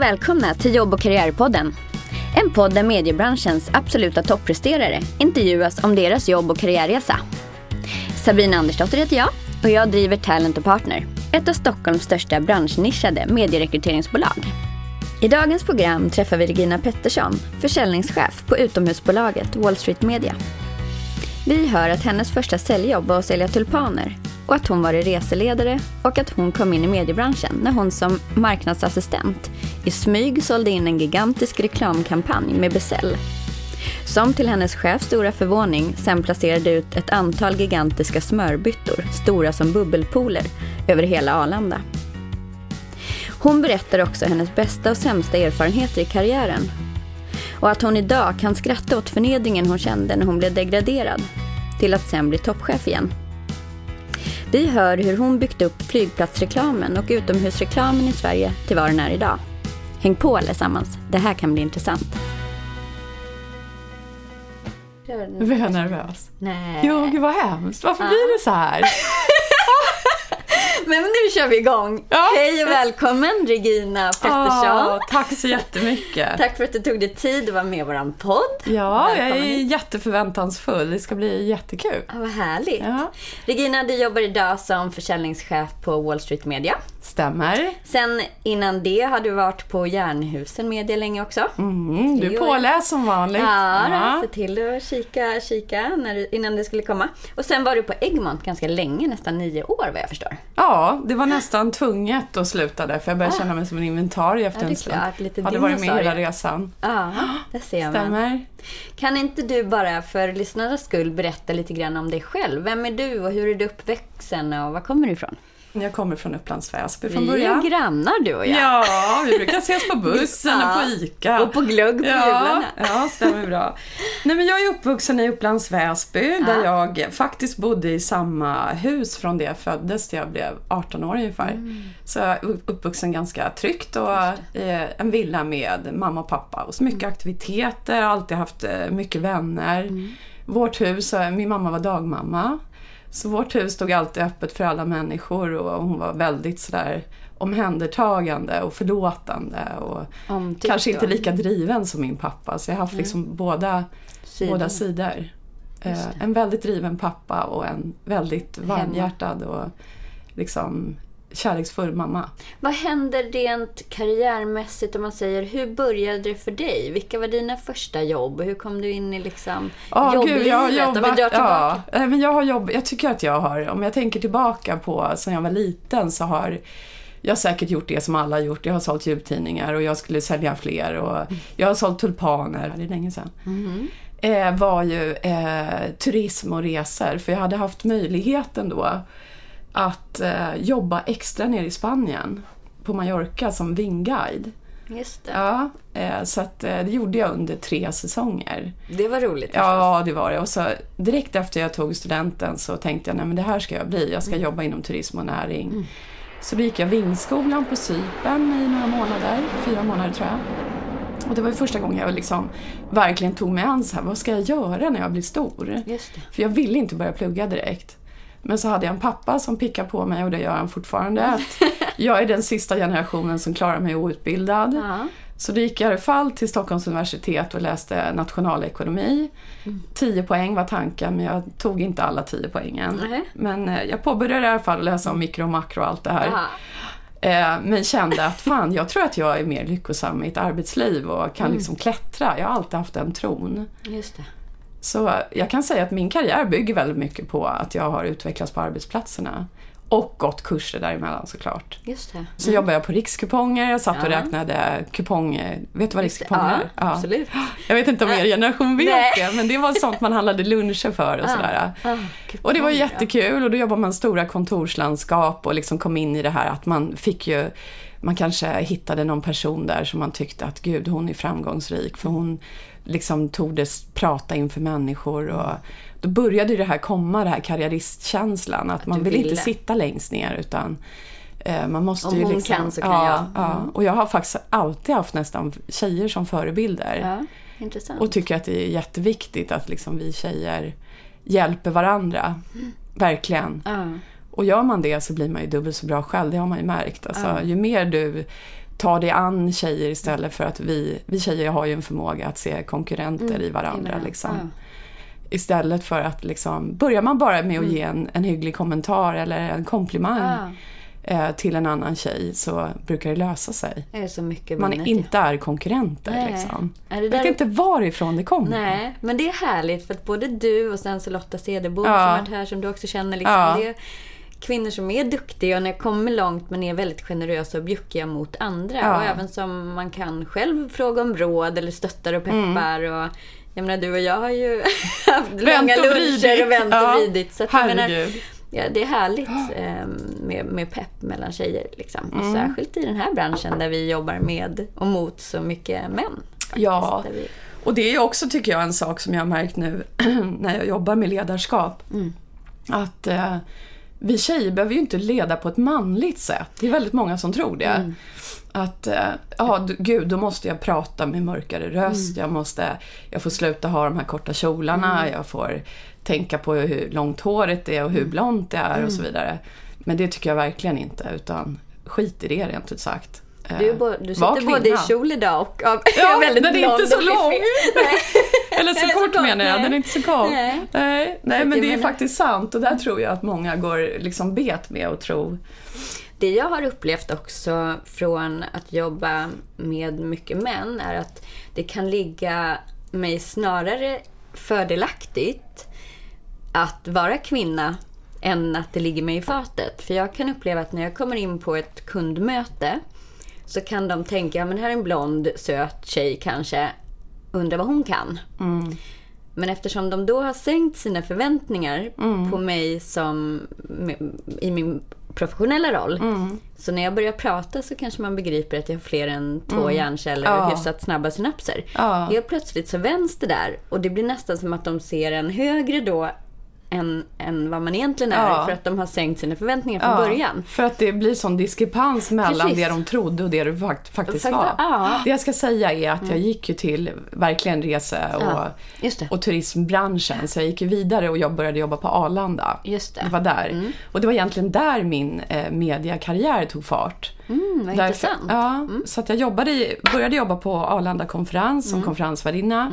Och välkomna till Jobb och karriärpodden. En podd där mediebranschens absoluta toppresterare intervjuas om deras jobb och karriärresa. Sabina Andersdotter heter jag och jag driver Talent och Partner, ett av Stockholms största branschnischade medierekryteringsbolag. I dagens program träffar vi Regina Pettersson, försäljningschef på utomhusbolaget Wall Street Media. Vi hör att hennes första säljjobb var att sälja tulpaner och att hon varit reseledare och att hon kom in i mediebranschen när hon som marknadsassistent i smyg sålde in en gigantisk reklamkampanj med Bezell. Som till hennes chefs stora förvåning sen placerade ut ett antal gigantiska smörbyttor, stora som bubbelpooler, över hela Arlanda. Hon berättar också hennes bästa och sämsta erfarenheter i karriären och att hon idag kan skratta åt förnedringen hon kände när hon blev degraderad till att sen bli toppchef igen. Vi hör hur hon byggt upp flygplatsreklamen och utomhusreklamen i Sverige till vad den är idag. Häng på allesammans, det här kan bli intressant. Nu blir jag nervös. Nej. Jo, gud vad hemskt. Varför blir det så här? Men nu kör vi igång! Ja. Hej och välkommen Regina Pettersson! Åh, tack så jättemycket. Tack för att du tog dig tid att vara med i vår podd. Ja, jag Välkommen är hit. jätteförväntansfull. Det ska bli jättekul. Ja, vad härligt. Ja, Regina, du jobbar idag som försäljningschef på Wall Street Media. Stämmer. Sen innan det har du varit på Jernhusen Media länge också. Mm, du är påläst som vanligt. Ja, Ja. ja. se till att kika, kika när du, innan du skulle komma. Och sen var du på Egmont ganska länge, nästan nio år vad jag förstår. ja, det var nästan tvunget att sluta där för jag började känna mig som en inventarie efter Ah. Ja, det är en stund. lite Hade varit med hela resan. Ja, det ser man. Stämmer. Kan inte du bara för lyssnarnas skull berätta lite grann om dig själv? Vem är du och hur är du uppväxten och var kommer du ifrån? Jag kommer från Upplands Väsby från Vi är början. grannar du och jag. Ja, vi brukar ses på bussen och på ICA. och på glögg på ja, jularna. Ja, stämmer bra. Nej, men jag är uppvuxen i Upplands Väsby där Ja. jag faktiskt bodde i samma hus från det jag föddes till jag blev 18 år ungefär. Mm. Så jag är uppvuxen ganska tryggt och i en villa med mamma och pappa. Och så mycket Mm. aktiviteter, alltid haft eh, mycket vänner. Mm. Vårt hus, eh, min mamma var dagmamma. Så vårt hus stod alltid öppet för alla människor och hon var väldigt sådär omhändertagande och förlåtande och Omtyckt kanske inte lika driven som min pappa. Så jag har haft liksom båda, Sidorna. båda sidor. Eh, en väldigt driven pappa och en väldigt varmhjärtad och liksom kärleksfull mamma. Vad händer rent karriärmässigt om man säger, hur började det för dig? Vilka var dina första jobb hur kom du in i liksom Ja, jobblivet? gud, jag har jobbat, ja, Eh, men jag har jobb, jag tycker att jag har, om jag tänker tillbaka på sen jag var liten så har jag har säkert gjort det som alla har gjort. Jag har sålt jultidningar och jag skulle sälja fler och jag har sålt tulpaner, det är länge sedan. Eh, var ju eh, turism och resor, för jag hade haft möjligheten då att eh, jobba extra nere i Spanien på Mallorca som vinguide. Just det. Ja, eh, så att, eh, det gjorde jag under tre säsonger. Det var roligt förstås. Ja, det var det. Och så direkt efter jag tog studenten så tänkte jag, nej men det här ska jag bli. Jag ska jobba inom turism och näring. Så då gick jag vingskolan på Cypern i några månader, fyra månader tror jag. Och det var första gången jag liksom verkligen tog mig an så här, vad ska jag göra när jag blir stor? Just det. För jag ville inte börja plugga direkt. Men så hade jag en pappa som pickade på mig och det gör han fortfarande. Att jag är den sista generationen som klarar mig outbildad. Ja. Så då gick jag i alla fall till Stockholms universitet och läste nationalekonomi. Mm. 10 poäng var tanken, men jag tog inte alla 10 poängen. Nej. Men eh, jag påbörjade i alla fall läsa om mikro och makro och allt det här. Aha. Eh, men kände att fan, jag tror att jag är mer lyckosam i ett arbetsliv och kan liksom klättra. Jag har alltid haft den tron. Just det. Så jag kan säga att min karriär bygger väldigt mycket på att jag har utvecklats på arbetsplatserna. Och gått kurser däremellan såklart. Just det. Så jobbade jag på rikskuponger, jag satt och Mm. Ja. räknade kuponger. Vet du vad rikskuponger är? Ja, absolut. Jag vet inte om er generation vet Nej. det, men det var sånt man handlade luncher för och sådär. Ah, Och det var ja. jättekul och då jobbade man stora kontorslandskap och liksom kom in i det här att man fick ju man kanske hittade någon person där som man tyckte att gud, hon är framgångsrik för hon liksom tordes prata inför människor och då började det här komma, det här karriäristkänslan att man du vill inte ville. sitta längst ner utan eh, man måste Om ju hon liksom, kan så kan ja, jag. Mm. Ja. Och jag har faktiskt alltid haft nästan tjejer som förebilder. Ja, intressant. Och tycker att det är jätteviktigt att liksom vi tjejer hjälper varandra. Verkligen. ja. Och gör man det så blir man ju dubbelt så bra själv, det har man ju märkt. Alltså, Ju mer du tar dig an tjejer istället för att vi, vi tjejer har ju en förmåga att se konkurrenter i varandra. Liksom. Ja. Istället för att liksom, börjar man bara med att ge en, en hygglig kommentar eller en komplimang Ja. eh, till en annan tjej så brukar det lösa sig. Är Man vunnet, inte är konkurrenter Nej. liksom. Ja, det Jag vet är- inte varifrån det kommer. Nej, men det är härligt för att både du och sen så Lotta Cederbom Ja. som varit här som du också känner. Liksom. Det är kvinnor som är duktiga och när kommer långt men är väldigt generösa och bjuckiga mot andra. Ja. Och även som man kan själv fråga om råd eller stöttar och peppar. Och, jag menar du och jag har ju haft långa Mm. och luncher och vänt och vridit. Så jag menar, ja, det är härligt eh, med, med pepp mellan tjejer. Liksom. Och Mm. särskilt i den här branschen där vi jobbar med och mot så mycket män. Ja, vi, och det är också tycker jag en sak som jag har märkt nu när jag jobbar med ledarskap. Att eh, vi tjejer behöver ju inte leda på ett manligt sätt. Det är väldigt många som tror det. Att, eh, ja du- gud, då måste jag prata med mörkare röst. Jag måste, jag får sluta ha de här korta kjolarna. Jag får tänka på hur långt håret är och hur blont det är och så vidare. Men det tycker jag verkligen inte, utan skit i det rent ut sagt. Eh, Du, är bo- du sitter både i kjol idag och av, Ja, väldigt den är inte så lång. Eller så är kort menar jag, nej. den är inte så kort. Nej. Nej, men det är menar- faktiskt sant och där tror jag att många går liksom bet med och tror. Det jag har upplevt också från att jobba med mycket män är att det kan ligga mig snarare fördelaktigt att vara kvinna än att det ligger mig i fatet. För jag kan uppleva att när jag kommer in på ett kundmöte så kan de tänka, ja men här är en blond söt tjej kanske, undrar vad hon kan. Men eftersom de då har sänkt sina förväntningar på mig som i min professionella roll. Så när jag börjar prata så kanske man begriper att jag har fler än två hjärnceller och Ja. hyfsat snabba synapser. Ja. Helt plötsligt så vänds det där och det blir nästan som att de ser en högre då än, än vad man egentligen är Ja. för att de har sänkt sina förväntningar från Ja, början. För att det blir sån diskrepans mellan Precis. det de trodde och det du fakt- faktiskt Fakta- var. ja. Mm. Det jag ska säga är att jag gick ju till verkligen rese och, och turismbranschen. Så jag gick ju vidare och jag började jobba på Arlanda. Just det. Mm. Det var där. Och det var egentligen där min eh, mediakarriär tog fart. Mm, vad intressant. Ja, så att jag jobbade, började jobba på Arlanda konferens Mm. som konferensvärdinna.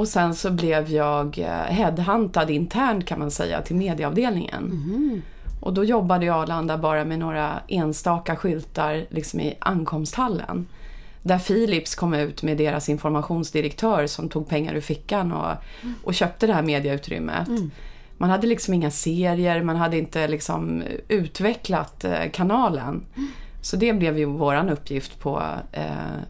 Och sen så blev jag eh, headhuntad internt kan man säga till medieavdelningen. Mm. Och då jobbade jag Arlanda bara med några enstaka skyltar liksom i ankomsthallen. Där Philips kom ut med deras informationsdirektör som tog pengar ur fickan och, och köpte det här mediautrymmet. Man hade liksom inga serier, man hade inte liksom utvecklat eh, kanalen. Så det blev ju våran uppgift på eh,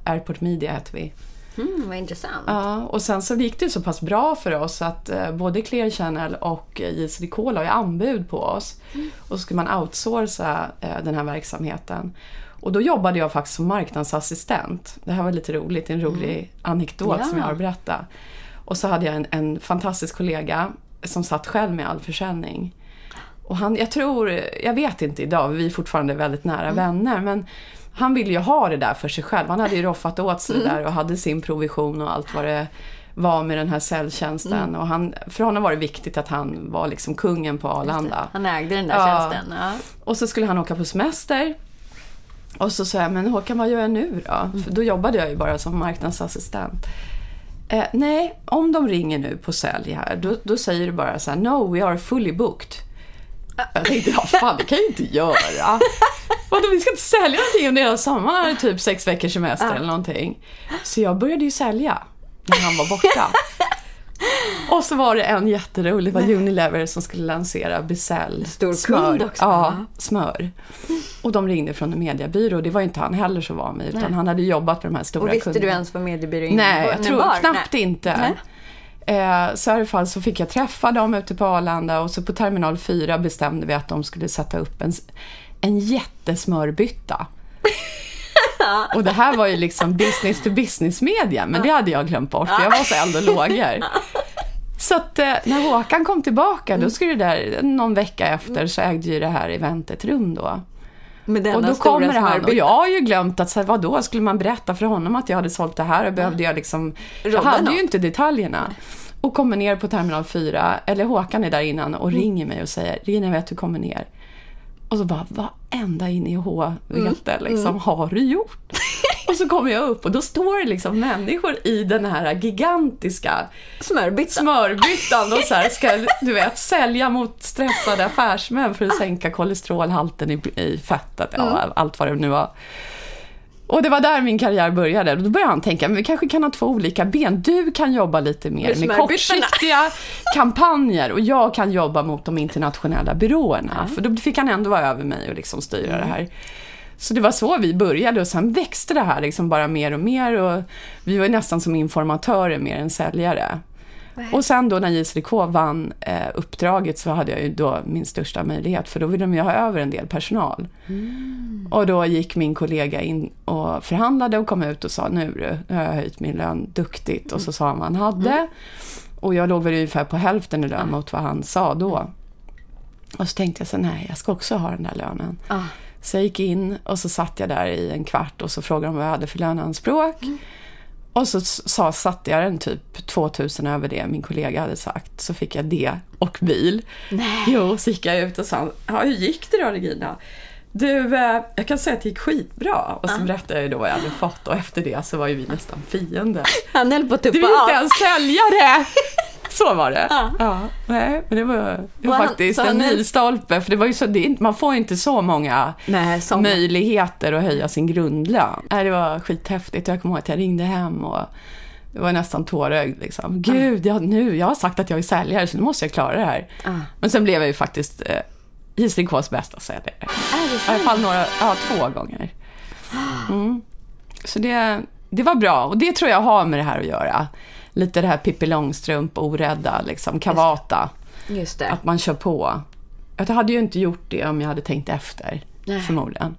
Airport Media hette vi. Mm, vad intressant. Ja, och sen så gick det så pass bra för oss att eh, både Clear Channel och eh, JCDK la ju anbud på oss. Och så skulle man outsourca eh, den här verksamheten. Och då jobbade jag faktiskt som marknadsassistent. Det här var lite roligt, en rolig anekdot Ja. som jag har berättat. Och så hade jag en, en fantastisk kollega som satt själv med all försäljning. Och han, jag tror, jag vet inte idag, vi är fortfarande väldigt nära vänner, men han ville ju ha det där för sig själv. Han hade ju roffat åt sig det där och hade sin provision och allt vad det var med den här säljtjänsten. Och han, för honom var det viktigt att han var liksom kungen på Arlanda. Han ägde den där Ja. tjänsten. Ja. Och så skulle han åka på semester. Och så sa jag, men Håkan vad gör jag nu då? För då jobbade jag ju bara som marknadsassistent. Eh, nej, om de ringer nu på sälj här, då, då säger du bara så här, no we are fully booked. Jag tänkte, vad fan, det kan jag ju inte göra. Vadå, vi ska inte sälja någonting under hela sommaren. Han hade typ sex veckors semester eller någonting. Så jag började ju sälja när han var borta. Och så var det en jätterolig, det var Unilever som skulle lansera Bizell Stor smör. också. Ja, smör. Och de ringde från en mediebyrå. Det var inte han heller så van vid, utan Nej. han hade jobbat med de här stora Och visste kunderna. du ens vad mediebyrån Nej, jag innebar? tror knappt Nej. inte. Nej. Eh, så i alla fall så fick jag träffa dem ute på Arlanda och så på terminal 4 bestämde vi att de skulle sätta upp en, en jättesmörbytta. och det här var ju liksom business to business media, men det hade jag glömt bort för jag var så eld och lågor. Så att eh, när Håkan kom tillbaka, då skulle det där, någon vecka efter så ägde ju det här eventet rum då. Med denna Och då stora kommer han, och smörbytta. jag har ju glömt att, så här, vadå, skulle man berätta för honom att jag hade sålt det här? Och behövde jag liksom, jag hade ju inte detaljerna. Och kommer ner på terminal 4, eller Håkan är där innan och Mm. ringer mig och säger, Regina vet du kommer ner. Och så bara, vad ända in i H Mm. det, liksom, har du gjort? Och så kommer jag upp och då står det liksom människor i den här gigantiska Smörbytta. smörbyttan och så här ska, du vet, sälja mot stressade affärsmän för att sänka kolesterolhalten i, i fettet. Ja, allt vad det nu var. Och det var där min karriär började. Då började han tänka, men vi kanske kan ha två olika ben. Du kan jobba lite mer Med med kortsiktiga kampanjer och jag kan jobba mot de internationella byråerna. För då fick han ändå vara över mig och liksom styra det här. Så det var så vi började och sen växte det här liksom bara mer och mer och vi var nästan som informatörer mer än säljare. Och sen då när JCDK vann eh, uppdraget så hade jag ju då min största möjlighet för då ville de ju ha över en del personal. Och då gick min kollega in och förhandlade och kom ut och sa nu nu har jag höjt min lön duktigt och så sa han vad han hade. Och jag låg väl ungefär på hälften i lön mot vad han sa då. Och så tänkte jag så nej jag ska också ha den där lönen. Ah. Så jag gick in och så satt jag där i en kvart och så frågade de vad jag hade för löneanspråk. Och så sa, satte jag den typ 2000 över det min kollega hade sagt. Så fick jag det och bil. Nej. Jo, så gick jag ut och sa, ja, hur gick det då Regina? Du, eh, jag kan säga att det gick skitbra. Och så berättade jag ju då vad jag hade fått och efter det så var ju vi nästan fiender. Han höll på att Du tuppa vill inte ens sälja det! Så var det. Ja. nej, men det var, det var han- faktiskt en han- milstolpe. För det var ju så, det, man får inte så många Nej, som möjligheter att höja sin grundlön. Nej, det var skithäftigt. Jag kommer ihåg att jag ringde hem och det var nästan tårögd. Liksom. Gud, jag, nu, jag har sagt att jag är säljare så nu måste jag klara det här. Ah. Men sen blev jag ju faktiskt eh, JCKs bästa säljare. I alla fall några, ja, två gånger. Mm. Så det, det var bra och det tror jag har med det här att göra. Lite det här Pippi Långstrump, orädda, liksom, kavata. Just det. Att man kör på. Jag hade ju inte gjort det om jag hade tänkt efter, Nej. förmodligen.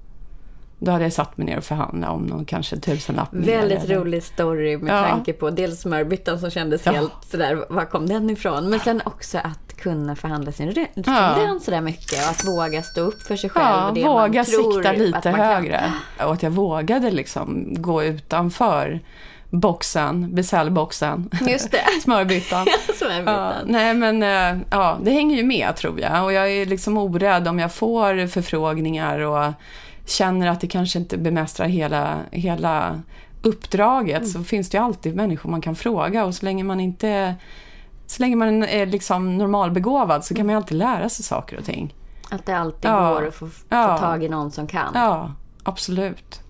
Då hade jag satt mig ner och förhandlat om någon kanske tusenlapp Väldigt eller- rolig story med Ja. tanke på dels smörbyttan som kändes Ja. helt sådär, var kom den ifrån? Men sen också att kunna förhandla sin sin Ja. lön sådär mycket och att våga stå upp för sig själv. Ja, våga sikta lite högre. Och att jag vågade liksom gå utanför boxen, det. smörbyttan. Ja, nej men eh, ja, det hänger ju med tror jag. Och jag är liksom orädd om jag får förfrågningar och känner att det kanske inte bemästrar hela, hela uppdraget så finns det ju alltid människor man kan fråga och så länge man inte så länge man är liksom normalbegåvad så kan man ju alltid lära sig saker och ting. Att det alltid Ja. går att få, få Ja. tag i någon som kan. Ja, absolut.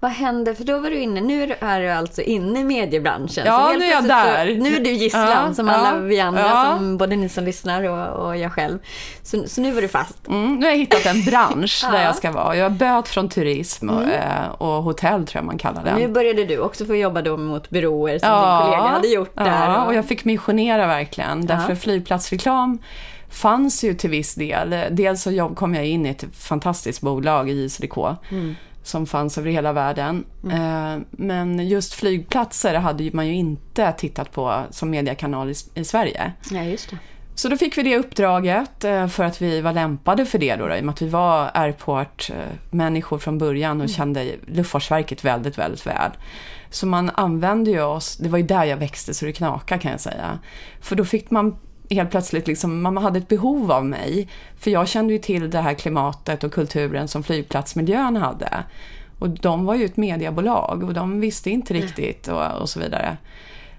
Vad hände? För då var du inne, nu är du- alltså inne i mediebranschen. Ja, nu är jag där. Så, nu är du gisslan Ja, som alla ja, vi andra, ja. som både ni som lyssnar och, och jag själv. Så, så nu var du fast. Mm, nu har jag hittat en bransch. Mm. där jag ska vara. Jag har böt från turism och, eh, och hotell tror jag man kallar den. Nu började du också få jobba då mot byråer som din kollega hade gjort ja, där. och jag fick missionera verkligen. Därför flygplatsreklam fanns ju till viss del. Dels så kom jag in i ett fantastiskt bolag i JCDK Mm. Som fanns över hela världen. Eh, Men just flygplatser hade man ju inte tittat på som mediekanal i, i Sverige. Ja, just det. Så då fick vi det uppdraget eh, för att vi var lämpade för det då, då i och med att vi var airport-människor från början och kände Luftfartsverket väldigt, väldigt väl. Så man använde ju oss, det var ju där jag växte så det knakade kan jag säga. För då fick man helt plötsligt, liksom, man hade ett behov av mig. För jag kände ju till det här klimatet och kulturen som flygplatsmiljön hade. Och de var ju ett mediebolag och de visste inte riktigt och, och så vidare.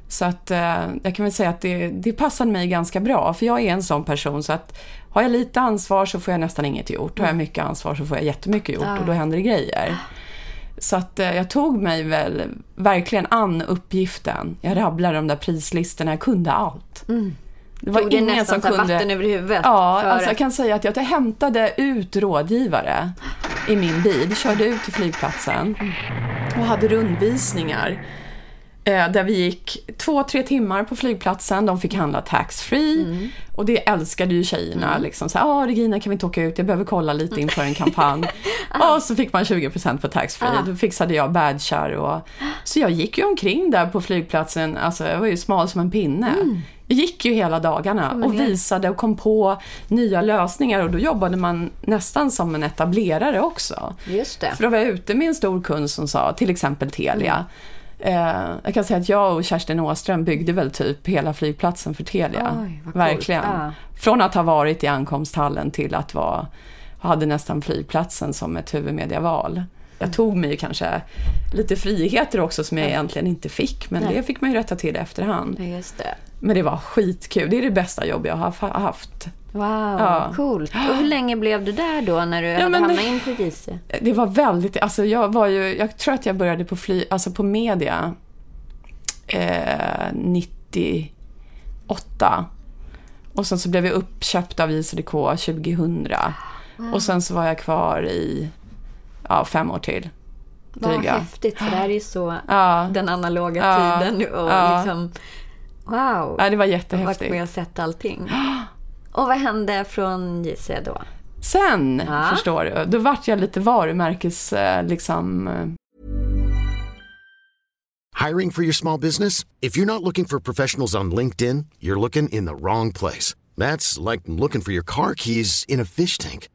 Så att eh, jag kan väl säga att det, det passade mig ganska bra, för jag är en sån person så att har jag lite ansvar så får jag nästan inget gjort. Har jag mycket ansvar så får jag jättemycket gjort och då händer det grejer. Så att eh, jag tog mig väl verkligen an uppgiften. Jag rabblade de där prislistorna, jag kunde allt. Det var Tog ingen nästan som kunde... vatten över huvudet? Ja, för alltså jag kan säga att jag hämtade ut rådgivare i min bil, körde ut till flygplatsen och hade rundvisningar. Eh, där vi gick två, tre timmar på flygplatsen. De fick handla taxfree. Mm. Och det älskade ju tjejerna. Liksom så ah, Regina kan vi inte åka ut? Jag behöver kolla lite inför en kampanj. och så fick man 20% på taxfree. Ah. Då fixade jag badgar och... Så jag gick ju omkring där på flygplatsen. Alltså jag var ju smal som en pinne. Mm. Jag gick ju hela dagarna och visade och kom på nya lösningar och då jobbade man nästan som en etablerare också. Just det. För då var jag ute med en stor kund som sa, till exempel Telia. Eh, jag kan säga att jag och Kerstin Åström byggde väl typ hela flygplatsen för Telia. Oj. Verkligen. Ja. Från att ha varit i ankomsthallen till att vara, hade nästan flygplatsen som ett huvudmediaval. Jag tog mig kanske lite friheter också som jag egentligen inte fick, men det fick man ju rätta till i efterhand. Ja, Just det. Men det var skitkul. Det är det bästa jobb jag har haft. Wow, Ja. coolt. Och hur länge blev du där då när du hade men hamnat in på JC? Det var väldigt, alltså jag var ju, jag tror att jag började på fly, alltså på media eh, 98. Och sen så blev jag uppköpt av ICDK 2000. Och sen så var jag kvar i ja, fem år till. Vad Dryga. häftigt, för det här är ju så Ja, den analoga Ja, tiden. Och ja. liksom, wow, ja, det var jag har varit jättehäftigt. med och sett allting. Och vad hände från JC då? Sen, Ja. förstår du, då vart jag lite varumärkes, eh, liksom, eh, Hiring for your small business? If you're not looking for professionals on LinkedIn, you're looking in the wrong place. That's like looking for your car keys in a fish tank.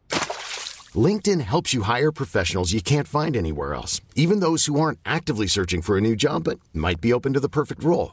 LinkedIn helps you hire professionals you can't find anywhere else, even those who aren't actively searching for a new job but might be open to the perfect role.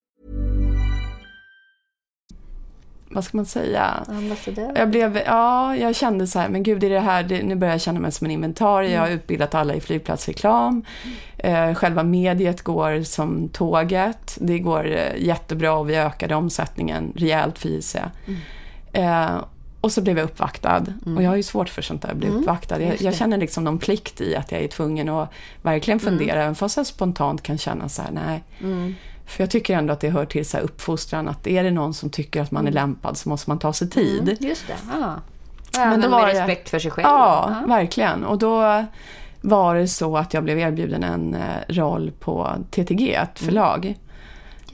Vad ska man säga? Ambassadör? Jag blev, ja, jag kände så här, men gud, är det här, det, nu börjar jag känna mig som en inventarie. Jag har Mm. utbildat alla i flygplatsreklam. Eh, själva mediet går som tåget. Det går eh, jättebra och vi ökade omsättningen rejält för JC. Mm. Eh, och så blev jag uppvaktad. Och jag har ju svårt för sånt där, att bli Mm. uppvaktad. Jag, jag känner liksom någon plikt i att jag är tvungen att verkligen Mm. fundera, även fast jag spontant kan känna så här, nej. För jag tycker ändå att det hör till så här uppfostran, att är det någon som tycker att man Mm. är lämpad så måste man ta sig tid. Just det, ja. ja Men men då med var det- respekt för sig själv. Ja, verkligen. Och då var det så att jag blev erbjuden en eh, roll på TTG, ett förlag.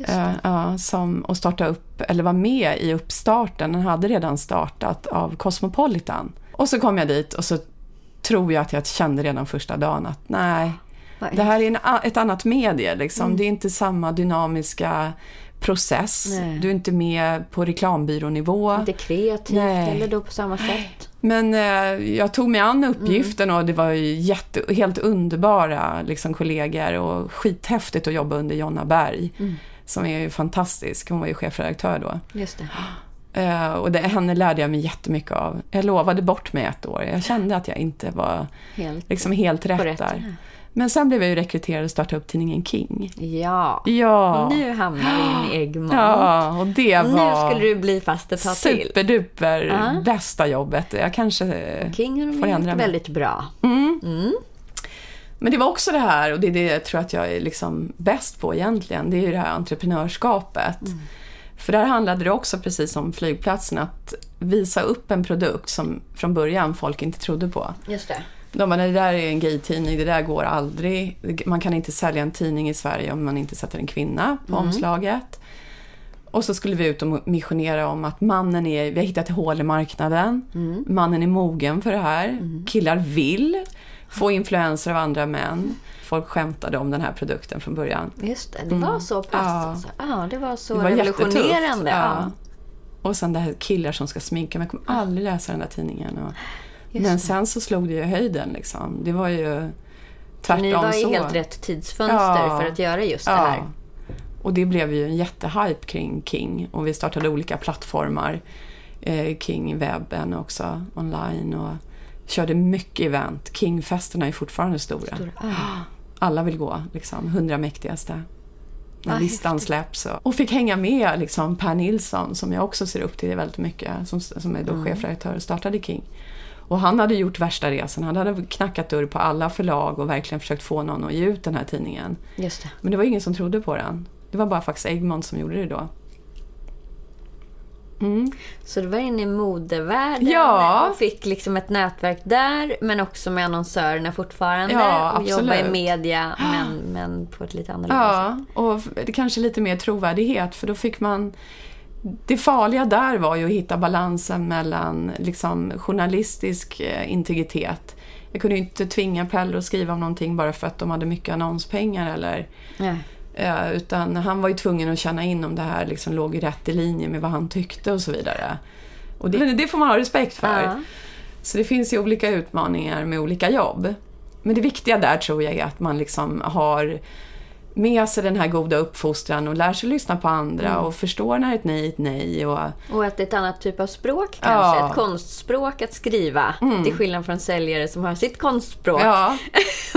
Eh, ja, som, och starta upp, eller var med i uppstarten, den hade redan startat av Cosmopolitan. Och så kom jag dit och så tror jag att jag kände redan första dagen att nej, det här är en, ett annat medie. Liksom. Det är inte samma dynamiska process. Nej. Du är inte med på reklambyrånivå. Inte kreativt Nej. eller då på samma sätt. Men eh, jag tog mig an uppgiften och det var ju jätte, helt underbara liksom, kollegor och skithäftigt att jobba under Jonna Berg. Som är ju fantastisk. Hon var ju chefredaktör då. Just det. Eh, och det, henne lärde jag mig jättemycket av. Jag lovade bort mig ett år. Jag kände att jag inte var Helt liksom helt rätt, rätt, där. Men sen blev jag ju rekryterad och startade upp tidningen King. Ja. Ja, nu hamnar vi i Egmont. ja och det Nu var skulle du bli fast ett tag till. superduper Ja. bästa jobbet. Jag kanske King har de gjort väldigt bra. Men det var också det här, och det är det jag tror att jag är liksom bäst på egentligen, det är ju det här entreprenörskapet. För där handlade det också, precis som flygplatsen, att visa upp en produkt som från början folk inte trodde på. Just det. De bara, det där är en gay-tidning, det där går aldrig. Man kan inte sälja en tidning i Sverige om man inte sätter en kvinna på omslaget. Och så skulle vi ut och missionera om att mannen är, vi har hittat ett hål i marknaden, mannen är mogen för det här, killar vill få influenser av andra män. Folk skämtade om den här produkten från början. Just det, det var så pass. Ja. Alltså. Ja, det var så Det var revolutionerande. Ja. Ja. Och sen det här killar som ska sminka, men jag kommer aldrig läsa den där tidningen. Och, Just men det. sen så slog det ju höjden liksom. Det var ju tvärtom Ni var i så. helt rätt tidsfönster Ja. för att göra just det Ja. här. Och det blev ju en jättehype kring King och vi startade olika plattformar eh, kring webben också, online och körde mycket event. Kingfesterna är fortfarande stora. Alla vill gå, liksom, 100 mäktigaste. När Ah, listan släpps. Och, och fick hänga med liksom, Per Nilsson som jag också ser upp till väldigt mycket, som, som är då Mm. chefredaktör och startade King. Och han hade gjort värsta resan. Han hade knackat dörr på alla förlag och verkligen försökt få någon att ge ut den här tidningen. Just det. Men det var ingen som trodde på den. Det var bara faktiskt Egmont som gjorde det då. Så du var inne i modevärlden Ja. och fick liksom ett nätverk där, men också med annonsörerna fortfarande. Ja, och jobba i media, men, men på ett lite annorlunda sätt. Ja, och det kanske lite mer trovärdighet för då fick man... Det farliga där var ju att hitta balansen mellan liksom, journalistisk eh, integritet. Jag kunde ju inte tvinga Pelle att skriva om någonting bara för att de hade mycket annonspengar eller Ja. Eh, utan han var ju tvungen att känna in om det här liksom låg i rätt i linje med vad han tyckte och så vidare. Och det, det får man ha respekt för. Ja. Så det finns ju olika utmaningar med olika jobb. Men det viktiga där tror jag är att man liksom har med sig den här goda uppfostran och lär sig lyssna på andra Mm. och förstår när ett nej är ett nej. Och, Och att det är ett annat typ av språk kanske. Ja. Mm. Ett konstspråk att skriva. Till skillnad från säljare som har sitt konstspråk. ja.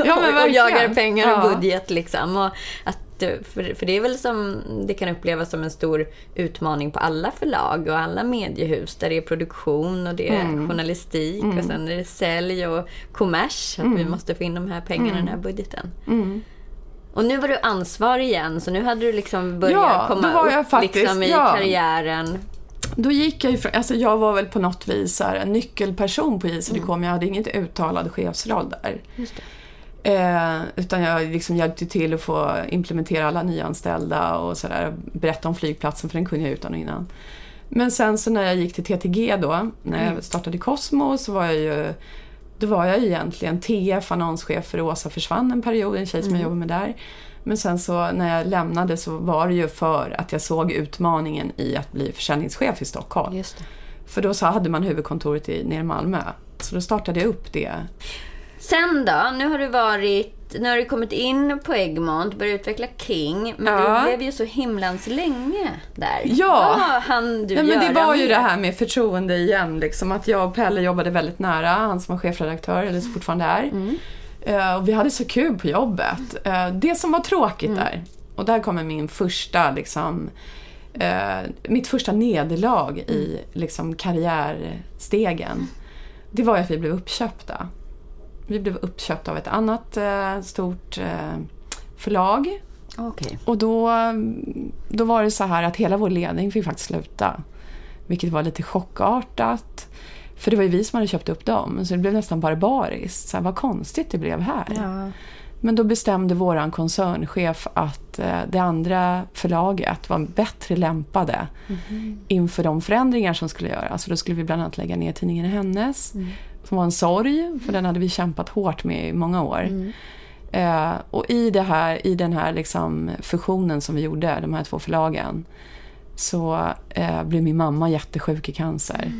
Ja, men och, och jagar pengar och Ja. budget liksom. Och att, för, för det är väl som, det kan upplevas som en stor utmaning på alla förlag och alla mediehus där det är produktion och det är Mm. journalistik och sen är det sälj och kommers. Att vi måste få in de här pengarna i den här budgeten. Mm. Och nu var du ansvarig igen, så nu hade du liksom börjat Ja, komma då var jag upp faktiskt- liksom i ja. karriären. Då gick jag ifrån, alltså jag var väl på något vis här, en nyckelperson på JCDK men jag hade inget uttalad chefsroll där. Eh, utan jag liksom hjälpte till att få implementera alla nyanställda och sådär. Berätta om flygplatsen för den kunde jag utan och innan. Men sen så när jag gick till TTG då, när jag startade Cosmo så var jag ju då var jag egentligen TF, annonschef för Åsa försvann en period, en tjej som jag jobbade med där. Men sen så när jag lämnade så var det ju för att jag såg utmaningen i att bli försäljningschef i Stockholm. För då så hade man huvudkontoret i, nere i Malmö. Så då startade jag upp det. Sen då? Nu har du varit, nu har du kommit in på Egmont, börjat utveckla King. Men Ja. du blev ju så himlans länge där. Ja. Vad hann du Ja, men det var ju mer? det här med förtroende igen. Liksom, att jag och Pelle jobbade väldigt nära, han som var chefredaktör, eller fortfarande är. Mm. Eh, och vi hade så kul på jobbet. Eh, det som var tråkigt Mm. där, och där kommer min första, liksom, eh, mitt första nederlag i Mm. liksom, karriärstegen. Det var ju att vi blev uppköpta. Vi blev uppköpta av ett annat eh, stort eh, förlag. Okej. Och då, då var det så här att hela vår ledning fick faktiskt sluta. Vilket var lite chockartat. För det var ju vi som hade köpt upp dem, så det blev nästan barbariskt. Så här, vad konstigt det blev här. Ja. Men då bestämde vår koncernchef att eh, det andra förlaget var bättre lämpade inför de förändringar som skulle göras. Så då skulle vi bland annat lägga ner tidningen Hennes, som var en sorg, för den hade vi kämpat hårt med i många år. Eh, och i, det här, i den här liksom fusionen som vi gjorde, de här två förlagen, så eh, blev min mamma jättesjuk i cancer.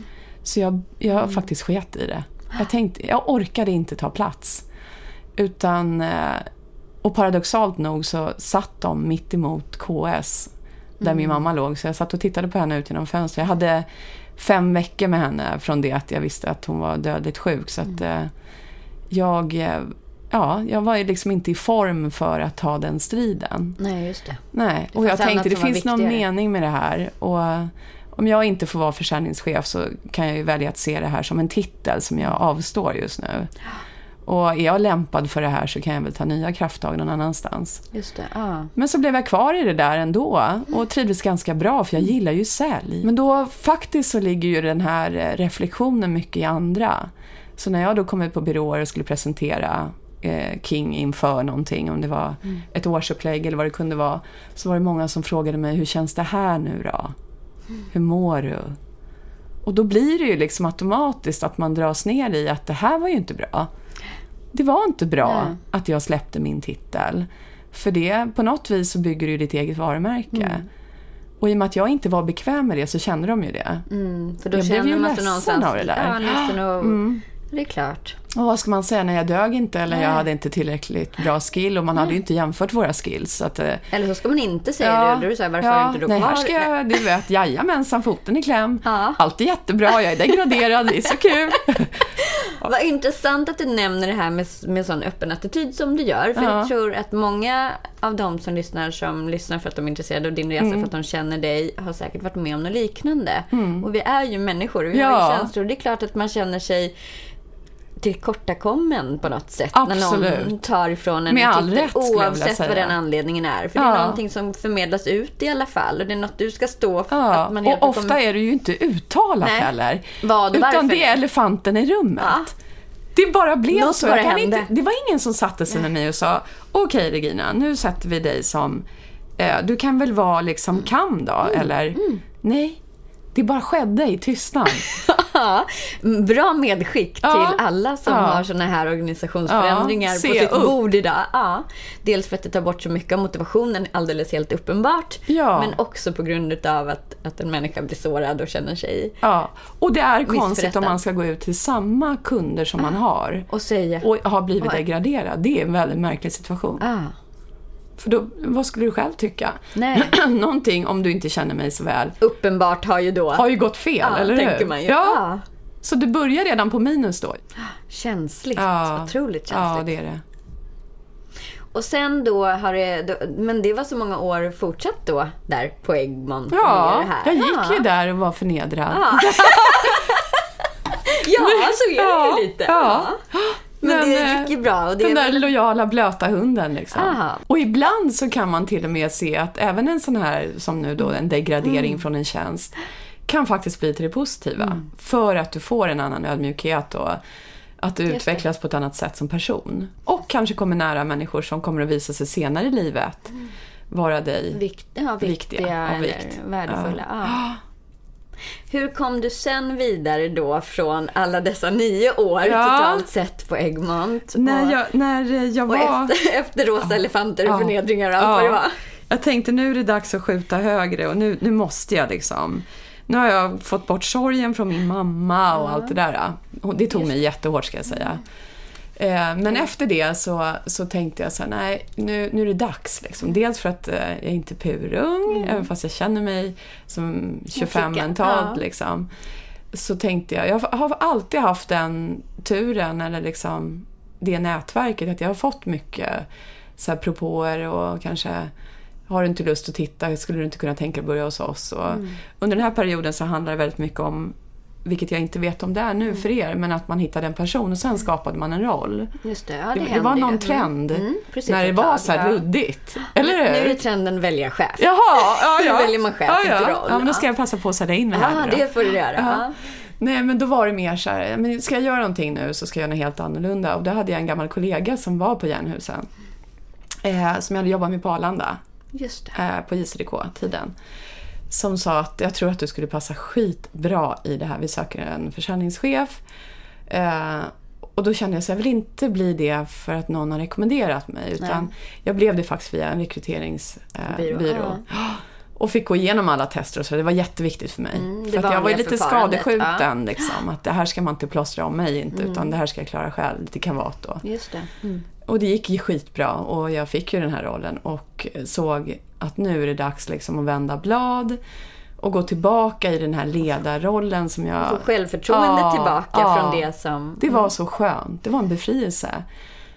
Så jag, jag faktiskt sket i det. Jag, tänkte, jag orkade inte ta plats. Utan, eh, och paradoxalt nog så satt de mitt emot KS, där min mamma låg. Så jag satt och tittade på henne ut genom fönstret. Jag hade fem veckor med henne från det att jag visste att hon var dödligt sjuk. Så att eh, jag, eh, ja, jag var ju liksom inte i form för att ta den striden. Nej, just det. Nej, och jag tänkte det finns någon viktigare. mening med det här. Och om jag inte får vara försäljningschef så kan jag ju välja att se det här som en titel som jag avstår just nu. Och är jag lämpad för det här så kan jag väl ta nya krafttag någon annanstans. Just det. Ja. Men så blev jag kvar i det där ändå och trivdes ganska bra för jag gillar ju sälj. Men då faktiskt så ligger ju den här eh, reflektionen mycket i andra. Så när jag då kom ut på byråer och skulle presentera eh, king inför någonting, om det var ett årsupplägg eller vad det kunde vara, så var det många som frågade mig, hur känns det här nu då? Hur mår du? Och då blir det ju liksom automatiskt att man dras ner i att det här var ju inte bra. Det var inte bra Nej. att jag släppte min titel. För det, på något vis så bygger du ditt eget varumärke. Och i och med att jag inte var bekväm med det så kände de ju det. Mm, för då Jag blev känner ju ledsen någonstans... av det där. Mm. Ja, ledsen och... Det är klart. Och vad ska man säga, när jag dög inte eller jag hade inte tillräckligt bra skill och man hade ju inte jämfört våra skills. Att, eh, Eller så ska man inte säga det. Då är det så här, varför har du inte då nej, här ska jag, du vet, jajamensan, foten i kläm. Ja. Allt är jättebra, jag är degraderad, det är så kul. Vad intressant att du nämner det här med, med sån öppen attityd som du gör. För Ja. jag tror att många av de som lyssnar, som lyssnar för att de är intresserade av din resa, Mm. för att de känner dig, har säkert varit med om något liknande. Och vi är ju människor, vi har Ja. ju känslor. Det är klart att man känner sig tillkortakommen på något sätt. När någon Absolut. tar ifrån en Med all rätt, Oavsett vad den anledningen är. För det Ja. är någonting som förmedlas ut i alla fall. Och det är något du ska stå för. Ja, att man och ofta kommer- är det ju inte uttalat Nej. heller. Vad utan varför? det är elefanten i rummet. Ja. Det bara blev Något så. bara inte, det var ingen som satte sig med mig och sa Okej Regina, nu sätter vi dig som eh, Du kan väl vara liksom kam då? Mm. Eller? Nej, det bara skedde i tystnad. Ja, bra medskick Ja. till alla som Ja. har såna här organisationsförändringar på sitt upp. bord idag. Ja. Dels för att det tar bort så mycket av motivationen, alldeles helt uppenbart. Men också på grund av att, att en människa blir sårad och känner sig... Ja, och det är konstigt om man ska gå ut till samma kunder som man har Och säga... och har blivit degraderad. Det är en väldigt märklig situation. För då, vad skulle du själv tycka? Nej. Någonting, om du inte känner mig så väl, uppenbart har ju då... har ju gått fel, ja, eller tänker hur? man ju. Ja. Ja. Så det börjar redan på minus då? Känsligt. Ja. Otroligt känsligt. Ja, det är det. Och sen då har det... Då, men det var så många år fortsatt då, där på Egmont? med Ja, jag gick ja. ju där och var förnedrad. Ja, så är det Ja, ju lite. ja. Men, det eh, gick ju bra. Och det Den är där väl- lojala blöta hunden liksom. Aha. Och ibland så kan man till och med se att även en sån här, som nu då, en degradering från en tjänst kan faktiskt bli till det positiva. För att du får en annan ödmjukhet och att du utvecklas på ett annat sätt som person. Och kanske kommer nära människor som kommer att visa sig senare i livet vara dig Vikt, ja, viktiga, Viktiga, eller vikt. värdefulla. Ja. Hur kom du sen vidare då från alla dessa nio år Ja. totalt sett på Egmont? När och, jag, när jag och var... efter, efter rosa elefanter och Ja. förnedringar och allt Ja. vad det var. Jag tänkte nu är det dags att skjuta högre och nu, nu måste jag liksom. Nu har jag fått bort sorgen från min mamma och allt det där. Och det tog mig jättehårt ska jag säga. Eh, Men efter det så, så tänkte jag så här, nej, nu, nu är det dags. Liksom. Dels för att eh, jag är inte purung, även fast jag känner mig som 25 flicka. mentalt. Ja. Liksom. Så tänkte jag, jag har alltid haft den turen, eller liksom det nätverket, att jag har fått mycket så här propåer och kanske har du inte lust att titta, skulle du inte kunna tänka dig att börja hos oss? Och Under den här perioden så handlar det väldigt mycket om, vilket jag inte vet om det är nu för er, men att man hittade en person och sen skapade man en roll. Just det, ja, det, Det, det var ju. någon Mm. trend Mm, precis, när det var så här luddigt. Eller Nu är hur? trenden välja chef. Jaha, ja, Nu ja. väljer man chef, ja, inte ja. roll. Ja, men då ska jag passa på att sälja in mig här Ja, nu då. det får du göra. Ja. Nej, men då var det mer så här, men ska jag göra någonting nu så ska jag göra något helt annorlunda. Och då hade jag en gammal kollega som var på Jernhusen. Eh, som jag hade jobbat med på Arlanda, Just det. eh, på JCDK-tiden. Som sa att jag tror att du skulle passa skitbra i det här. Vi söker en försäljningschef. Eh, och då kände jag så jag vill inte bli det för att någon har rekommenderat mig. Utan jag blev det faktiskt via en rekryteringsbyrå. Eh. Och fick gå igenom alla tester och så. Det var jätteviktigt för mig. Mm, för att jag var lite skadeskjuten. Liksom, att det här ska man inte plåstra om mig inte. Utan det här ska jag klara själv. Lite kavat då. Just det. Mm. Och det gick ju skitbra och jag fick ju den här rollen och såg att nu är det dags liksom att vända blad och gå tillbaka i den här ledarrollen som jag... Få självförtroende Ja, tillbaka ja. från det som... Det var så skönt. Det var en befrielse.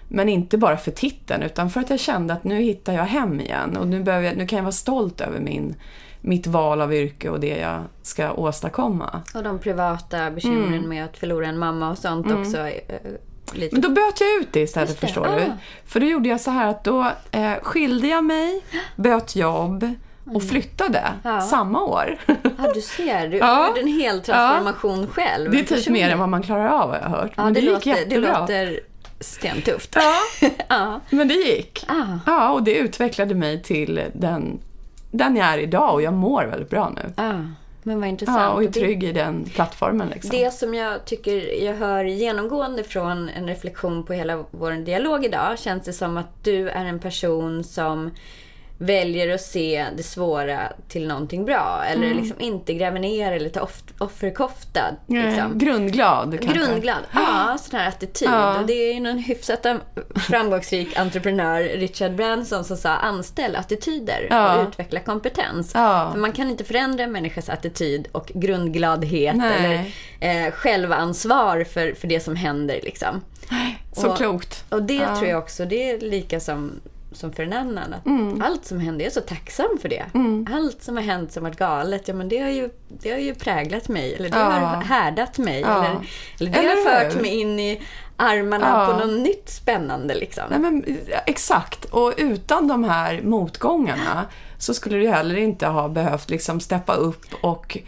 Men inte bara för titeln utan för att jag kände att nu hittar jag hem igen och nu, behöver jag, nu kan jag vara stolt över min, mitt val av yrke och det jag ska åstadkomma. Och de privata bekymren Mm. med att förlora en mamma och sånt också. Lite. Men då böt jag ut det istället, Just det, förstår ah. du. För då gjorde jag så här att då eh, skilde jag mig, böt jobb och flyttade Mm. Ja. samma år. Ja, du ser. Du Ja. gjorde en hel transformation själv. Det är typ mer än vad man klarar av har jag hört. Ja, Men det, det, gick låter, det jättebra. låter stentufft. Ja, ja. men det gick. Ah. Ja, och det utvecklade mig till den, den jag är idag och jag mår väldigt bra nu. Men vad intressant. Ja, och är trygg i den plattformen liksom. Det som jag tycker jag hör genomgående från en reflektion på hela vår dialog idag känns det som att du är en person som väljer att se det svåra till någonting bra. Eller Mm. liksom inte gräver ner eller tar off- offerkofta. Liksom. Grundglad kanske. Grundglad. Ja, sån här attityd. Ja. Och det är ju någon hyfsat framgångsrik entreprenör, Richard Branson, som sa anställ attityder Ja. och utveckla kompetens. Ja. För man kan inte förändra en människas attityd och grundgladhet Nej. eller eh, självansvar för, för det som händer. Liksom. Så Och- klokt. Och det Ja. tror jag också, det är lika som, som för en annan. Att Mm. Allt som händer, jag är så tacksam för det. Allt som har hänt som varit galet, ja men det har ju, det har ju präglat mig. Eller det Ja. har härdat mig. Ja. Eller, eller det Eller har fört mig in i armarna Ja. på något nytt spännande liksom. Nej, men, exakt. Och utan de här motgångarna så skulle du heller inte ha behövt liksom steppa upp och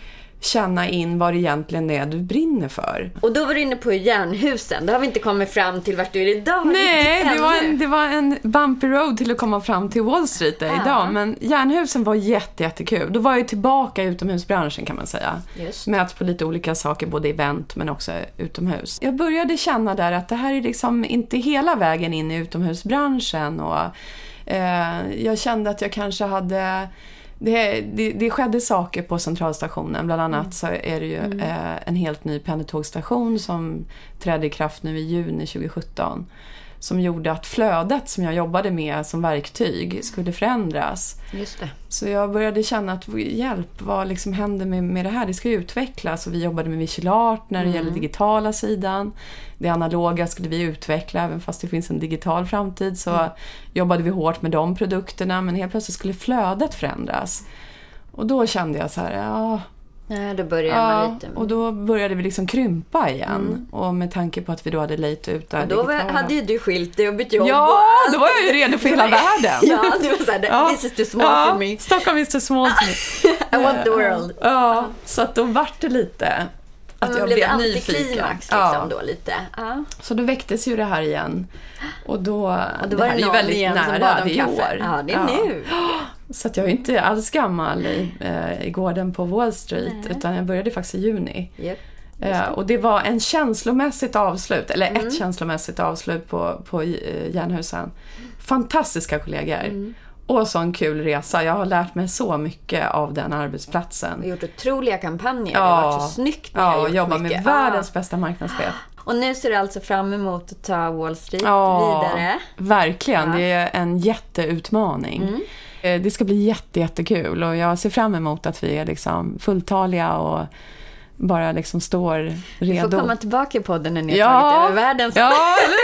känna in vad det egentligen är du brinner för. Och då var du inne på järnhusen. Då har vi inte kommit fram till vart du är idag. Nej, det var, en, det var en bumpy road till att komma fram till Wall Street där Ja. idag. Men järnhusen var jätte, jättekul. Då var jag tillbaka i utomhusbranschen kan man säga. Just. Möts på lite olika saker, både event men också utomhus. Jag började känna där att det här är liksom inte hela vägen in i utomhusbranschen. Och, eh, jag kände att jag kanske hade det, det, det skedde saker på centralstationen. Bland annat så är det ju eh, en helt ny pendeltågsstation som trädde i kraft nu i juni 2017. Som gjorde att flödet som jag jobbade med som verktyg skulle förändras. Just det. Så jag började känna att hjälp, vad liksom händer med, med det här? Det ska ju utvecklas. Och vi jobbade med visual art när det gäller digitala sidan. Det analoga skulle vi utveckla, även fast det finns en digital framtid så jobbade vi hårt med de produkterna. Men helt plötsligt skulle flödet förändras. Och då kände jag så här, ja, Ja, då börjar man ja lite. och då började vi liksom krympa igen. Och med tanke på att vi då hade lejt ut det här Och då digitala. hade ju du skilt dig och bytt jobb. Ja, och då var jag ju redo för hela världen. Ja, du var såhär, Ja. this is too small ja, for me. Stockholm is too small to me. I want the world. Ja, så att då vart det lite att jag blev det blev nyfiken. antiklimax liksom Ja. då lite? Ja. Så då väcktes ju det här igen. Och då, Och då det var här det är ju väldigt nära, det är i år. Ja, det är nu. Så att jag är inte alls gammal i, eh, i gården på Wall Street, utan jag började faktiskt i juni. Japp. Eh, och det var en känslomässigt avslut, eller Mm. ett känslomässigt avslut på, på eh, Järnhusen. Fantastiska kollegor. Mm. Och så en kul resa. Jag har lärt mig så mycket av den arbetsplatsen. Och gjort otroliga kampanjer. Det har varit så snyggt ja har och gjort jobba med världens Ja. bästa marknadschef. Och nu ser du alltså fram emot att ta Wall Street Ja, vidare. verkligen. Det är en jätteutmaning. Mm. Eh, Det ska bli jätte, jättekul och jag ser fram emot att vi är liksom fulltaliga och bara liksom står Du redo. får komma tillbaka i podden när ni har tagit över världen. Ja, eller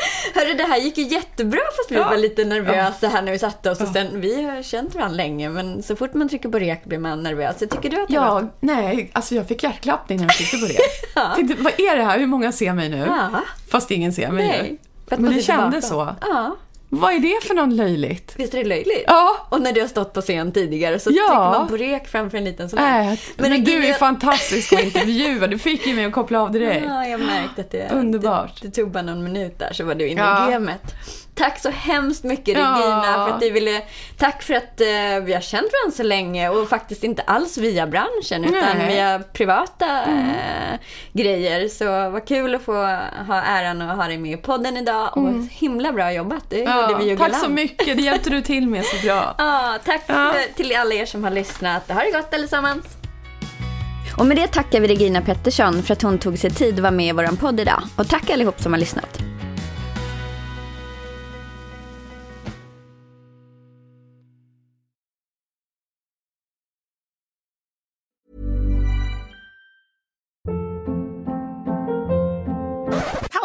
Hörru, det här gick ju jättebra fast vi Ja. var lite nervösa här när vi satte oss. Och sen, vi har känt varandra länge, men så fort man trycker på rek blir man nervös. Så tycker du att det var... Ja, nej, alltså jag fick hjärtklappning när jag tryckte på det. Tänkte, vad är det här? Hur många ser mig nu? Ja. Fast ingen ser mig Nej. nu. Men det kändes så. Ja. Vad är det för någon löjligt? Visst är det löjligt? Ja. Och när du har stått på scen tidigare så Ja. trycker man på rek framför en liten sån här. Äh, men, du Regina- är fantastisk att intervjua. Du fick ju mig att koppla av direkt. Ja, jag märkte att det, Underbart. det, det tog bara någon minut där så var du inne Ja. i gamet. Tack så hemskt mycket Ja. Regina för att du ville... Tack för att eh, vi har känt varandra så länge och faktiskt inte alls via branschen utan Nej. Mm. via privata eh, grejer. Så vad kul att få ha äran att ha dig med i podden idag och himla bra jobbat. Det gjorde vi ju Mm. tack galant. så mycket, det hjälpte du till med så bra. Ja, tack Ja. för- till alla er som har lyssnat. Ha det gott allesammans. Och med det tackar vi Regina Pettersson för att hon tog sig tid att vara med i vår podd idag. Och tack allihop som har lyssnat.